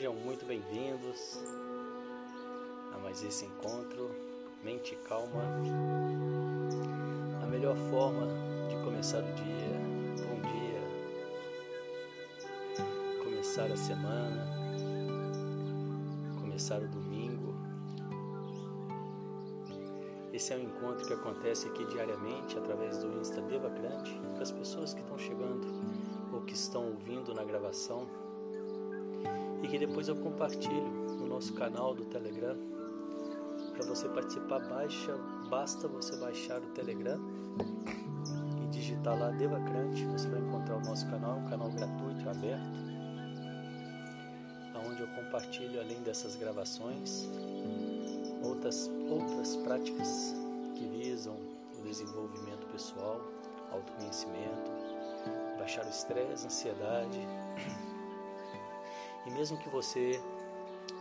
Sejam muito bem-vindos a mais esse encontro Mente Calma. A melhor forma de começar o dia. Bom dia. Começar a semana. Começar o domingo esse é um encontro que acontece aqui diariamente através do Insta Devacrante para as pessoas que estão chegando ou que estão ouvindo na gravação e que depois eu compartilho no nosso canal do Telegram. Para você participar, baixa, basta você baixar o Telegram e digitar lá Devacrante, você vai encontrar o nosso canal, um canal gratuito, aberto, onde eu compartilho além dessas gravações outras, outras práticas que visam o desenvolvimento pessoal, autoconhecimento, baixar o estresse, ansiedade. Mesmo que você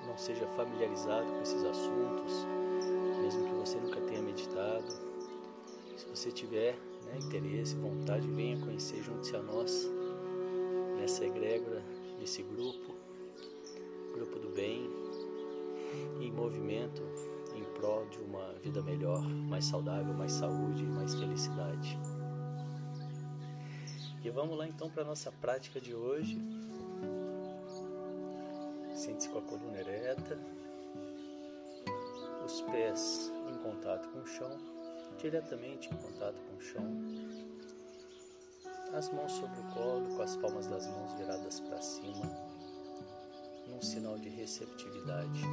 não seja familiarizado com esses assuntos, mesmo que você nunca tenha meditado, se você tiver né, interesse, vontade, venha conhecer, junte-se a nós nessa egrégora, nesse grupo, grupo do bem, em movimento prol de uma vida melhor, mais saudável, mais saúde, mais felicidade. E vamos lá então para a nossa prática de hoje. Sente-se com a coluna ereta, os pés em contato com o chão, diretamente em contato com o chão, as mãos sobre o colo, com as palmas das mãos viradas para cima, num sinal de receptividade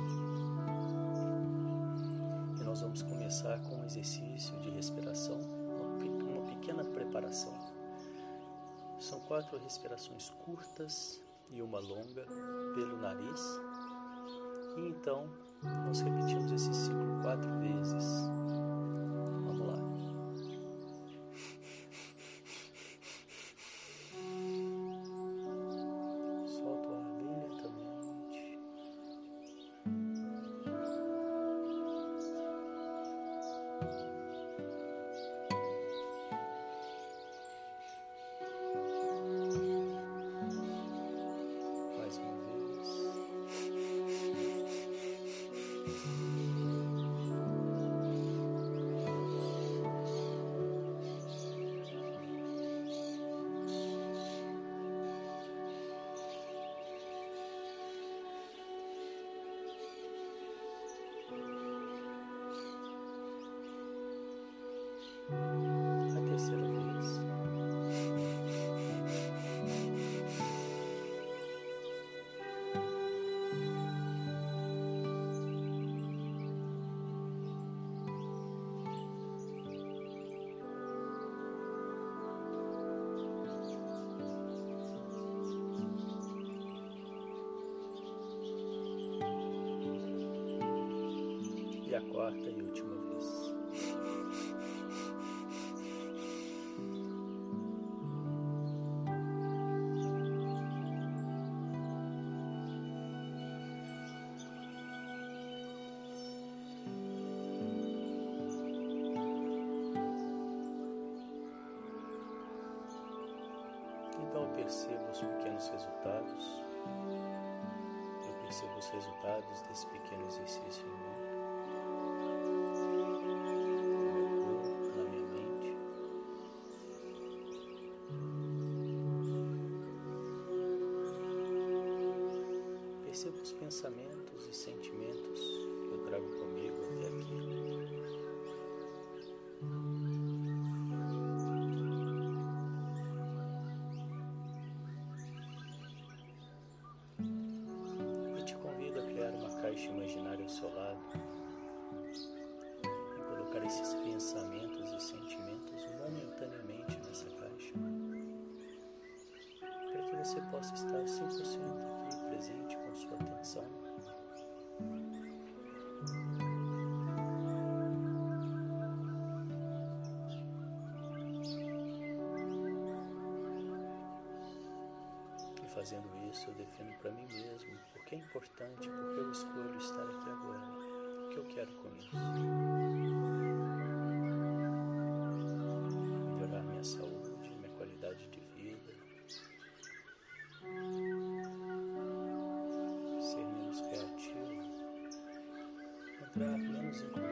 nós vamos começar com um exercício de respiração, uma pequena preparação. São quatro respirações curtas e uma longa pelo nariz. E então nós repetimos esse ciclo quatro vezes. Quarta e última vez. Então percebo os pequenos resultados, eu percebo os resultados desse pequeno exercício em mim. Beth Lindsay.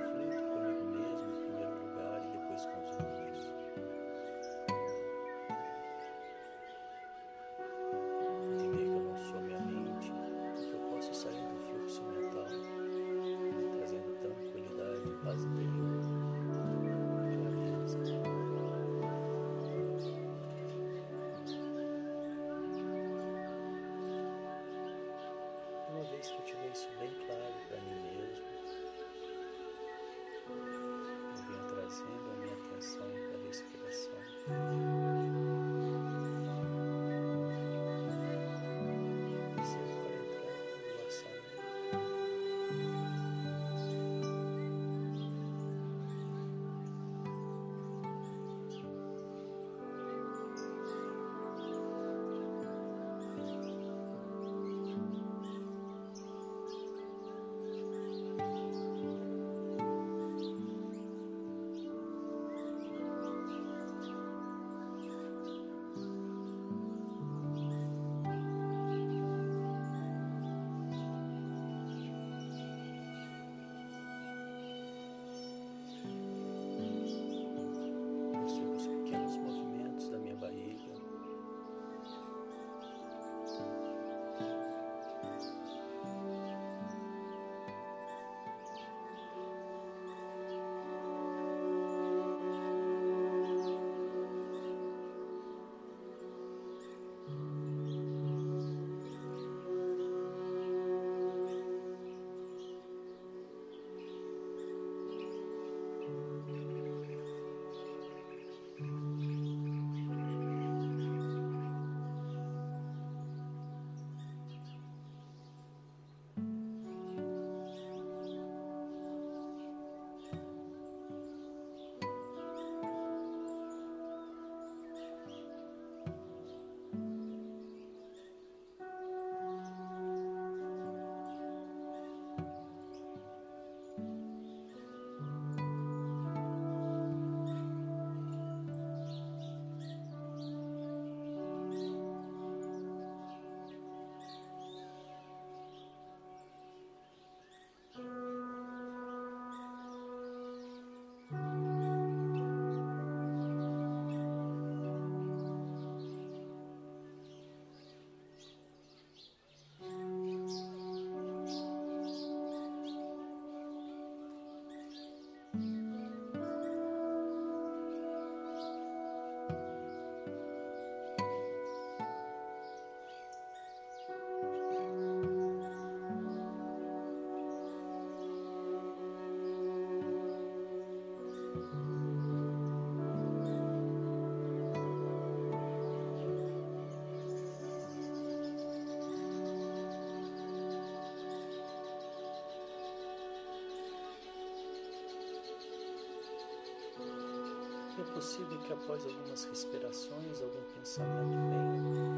possível que após algumas respirações, algum pensamento venha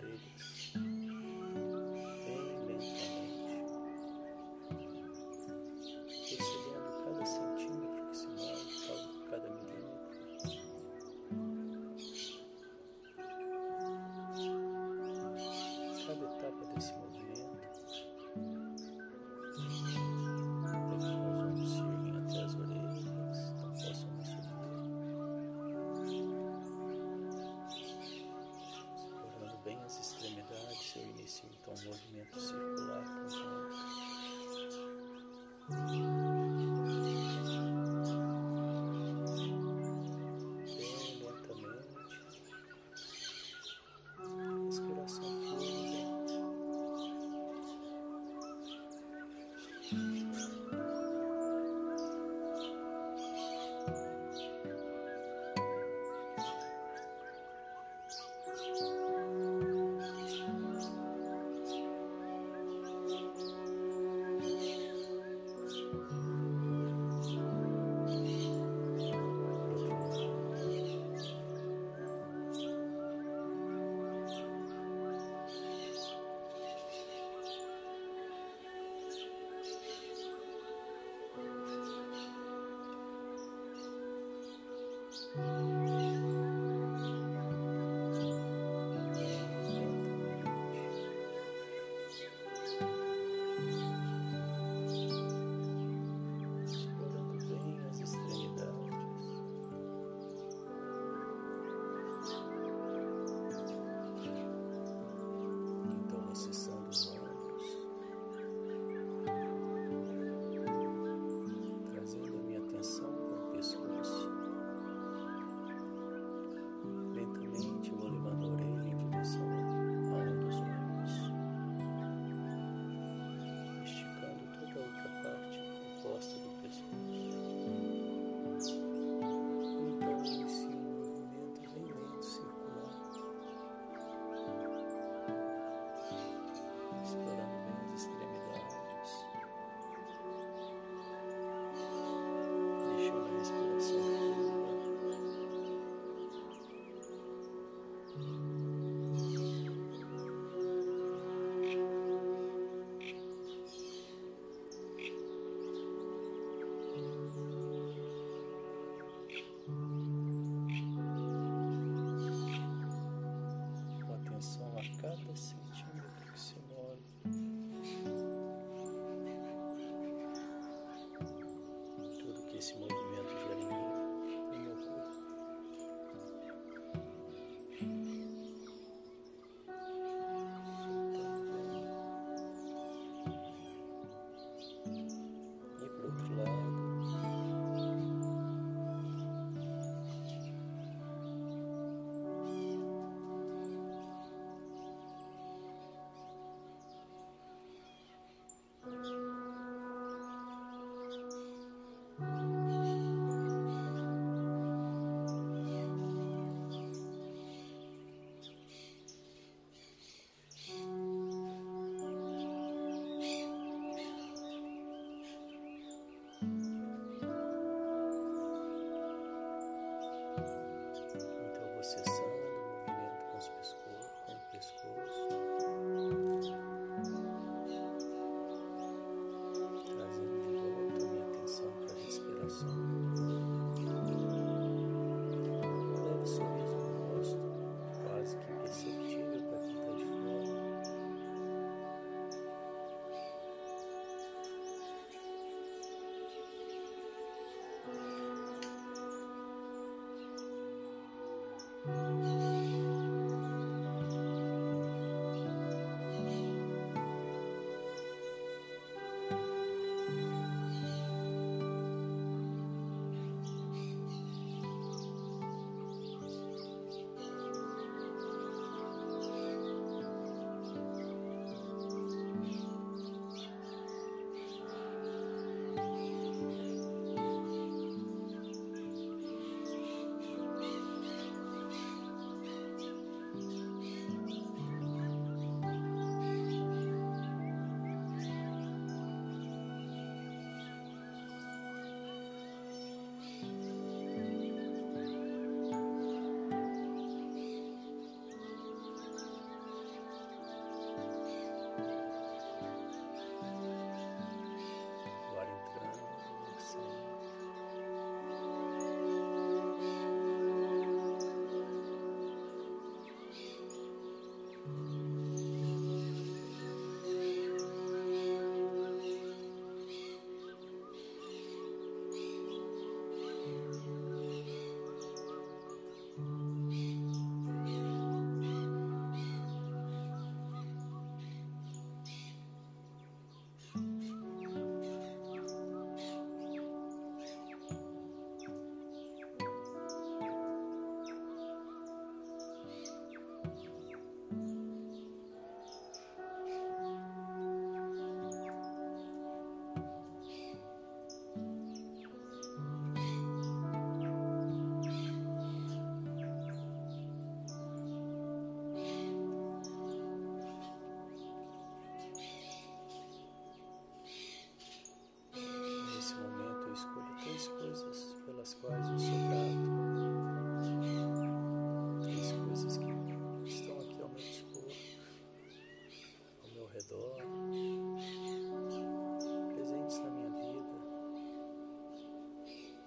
to read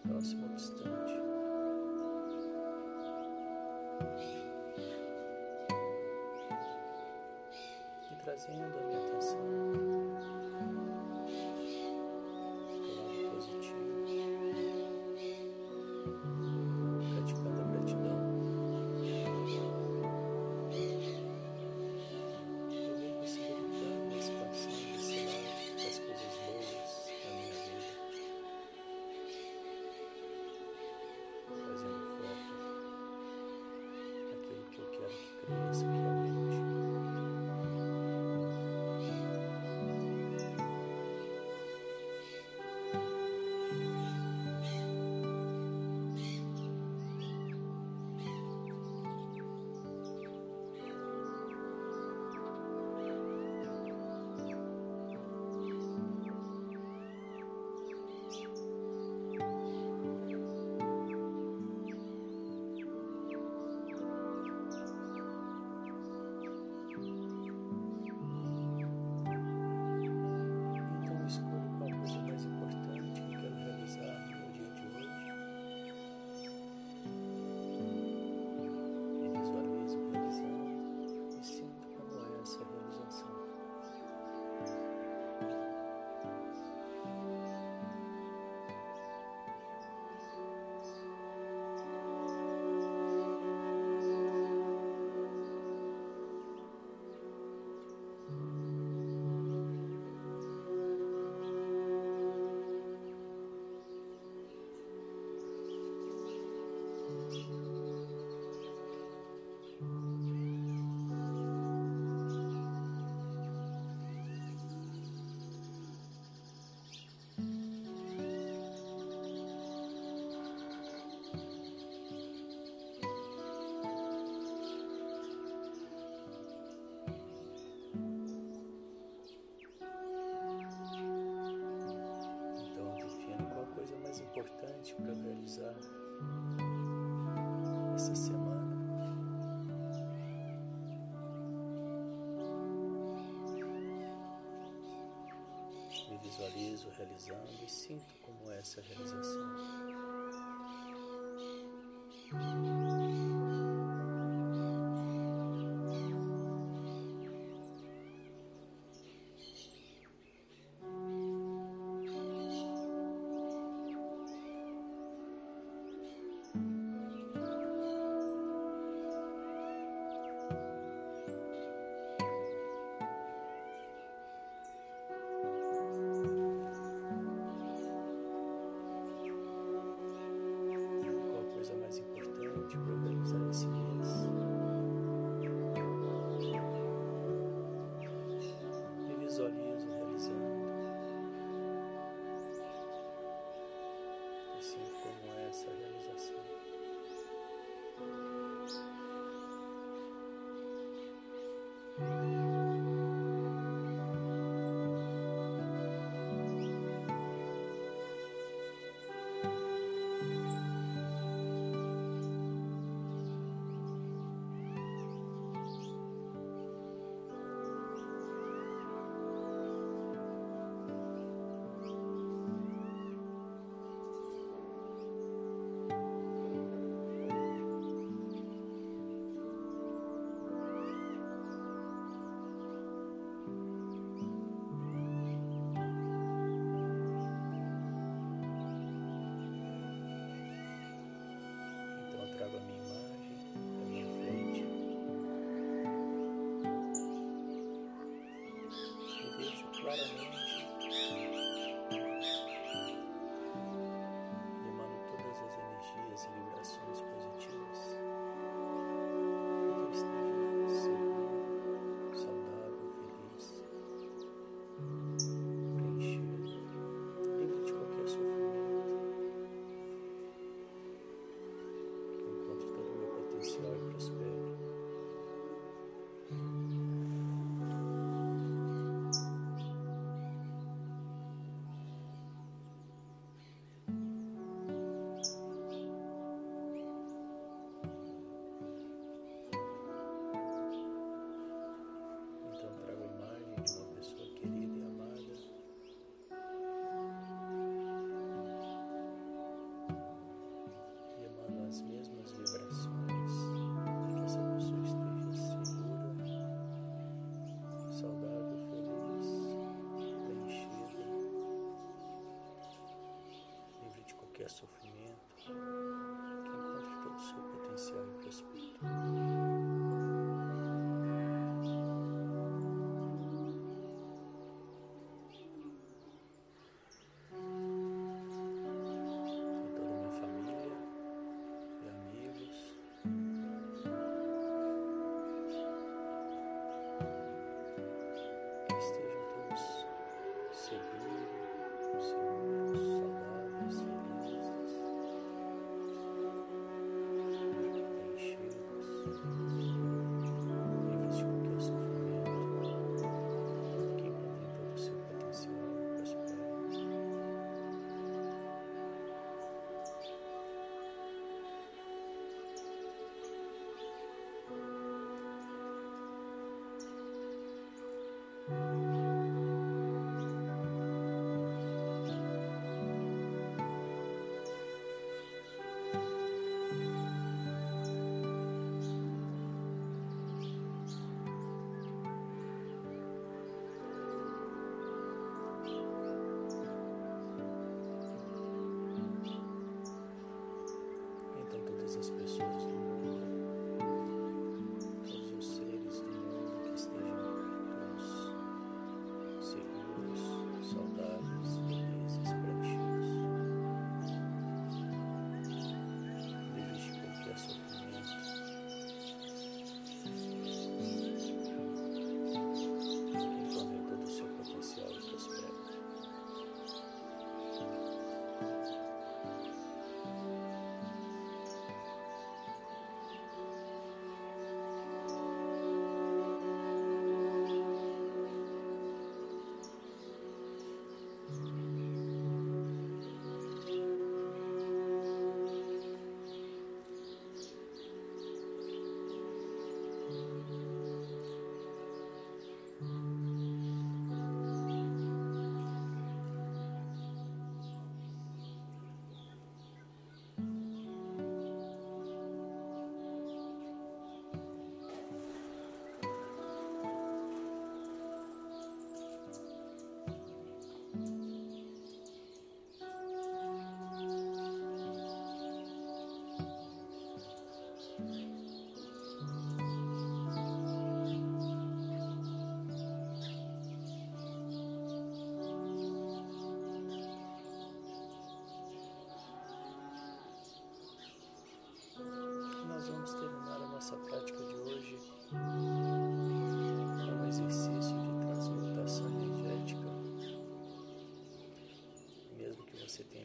Crosswords para realizar essa semana. Me visualizo realizando e sinto como é essa realização. tiver sofrimento, que encontre todo o seu potencial e prospere.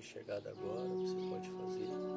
chegada agora, você pode fazer.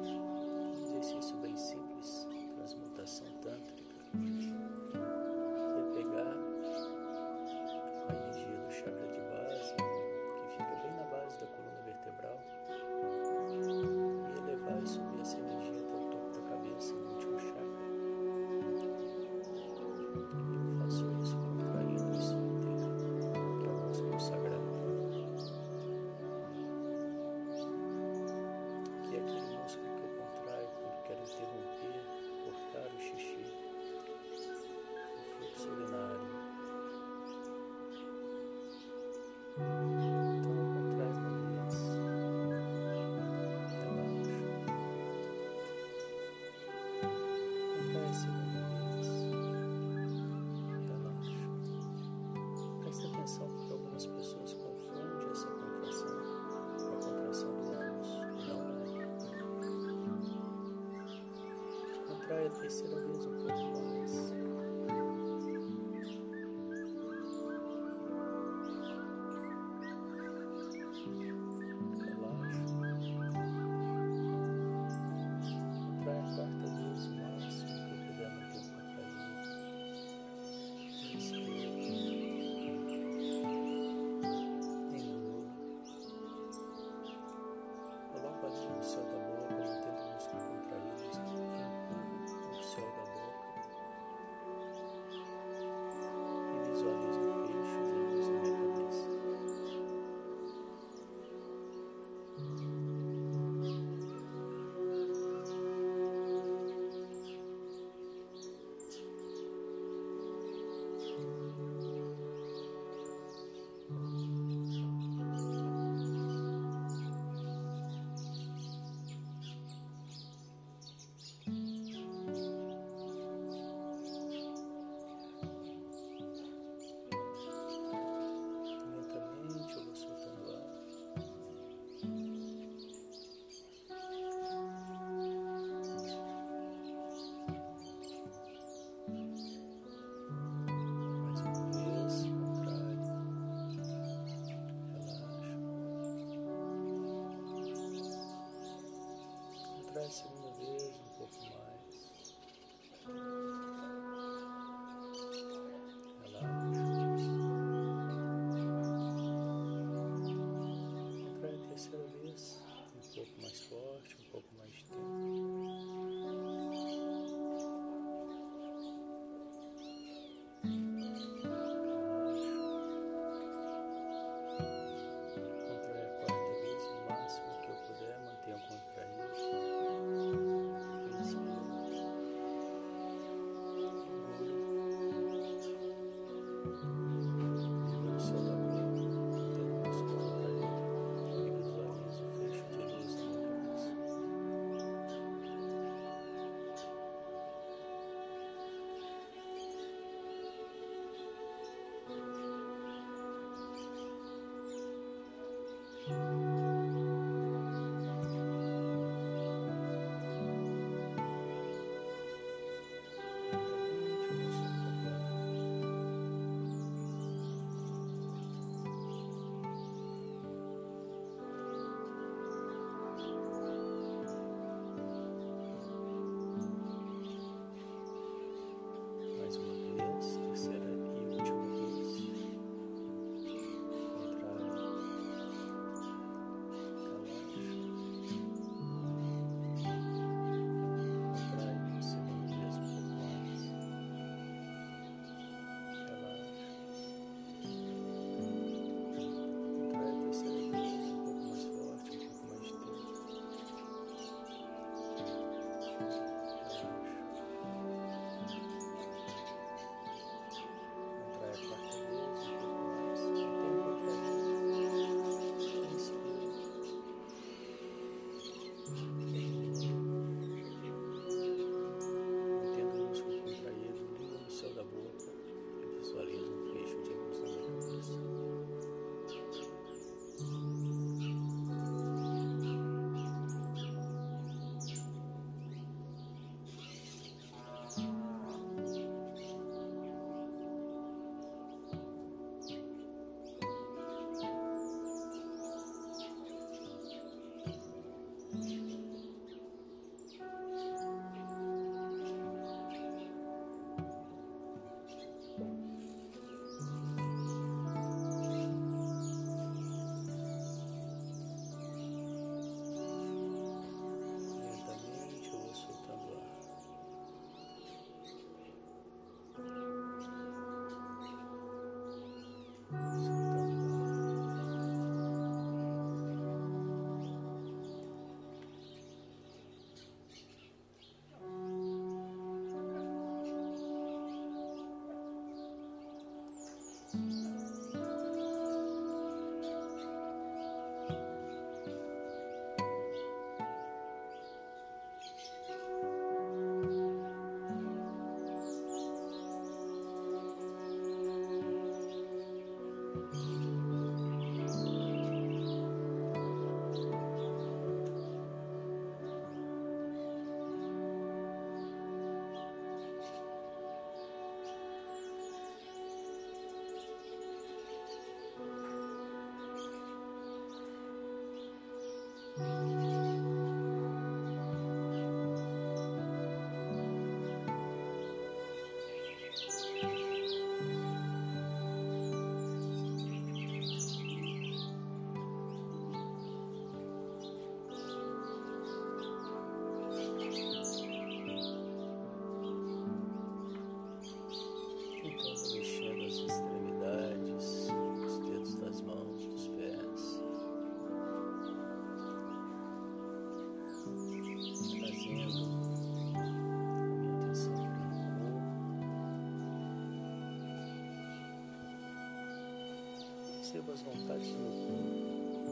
Perceba as vontades do meu corpo.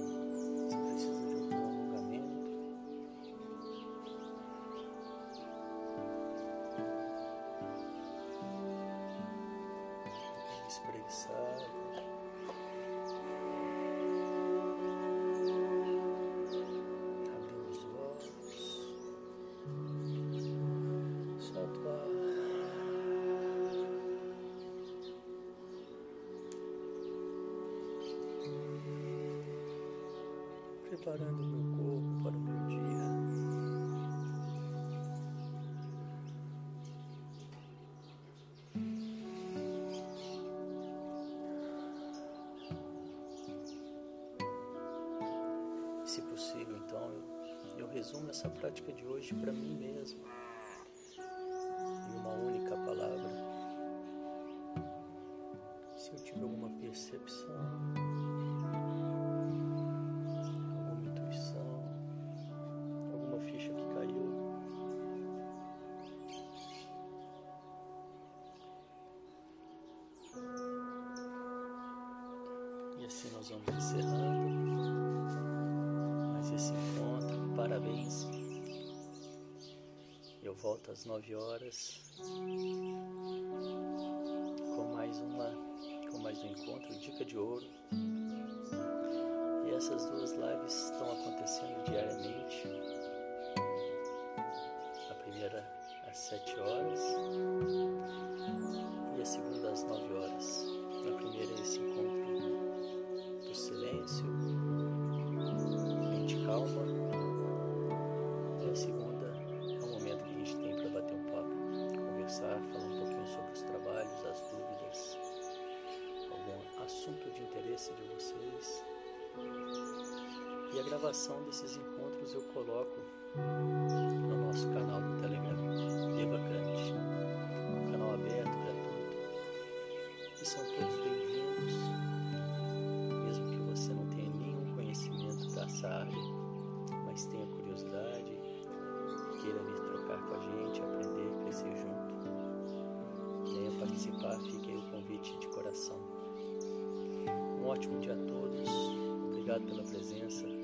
Você precisa de um alongamento. Espreguiçar. Preparando meu corpo para o meu dia. Se possível, então, eu, eu resumo essa prática de hoje para mim mesmo estão acontecendo diariamente. A primeira às 7 horas e a segunda às 9 horas. Na primeira esse encontro silêncio, gravação desses encontros eu coloco no nosso canal do Telegram, Evacante, um canal aberto, gratuito. E são todos mas tenha curiosidade, queira vir trocar com a gente, aprender, crescer junto, venha participar, fique aí o convite de coração. Um ótimo dia a todos, obrigado pela presença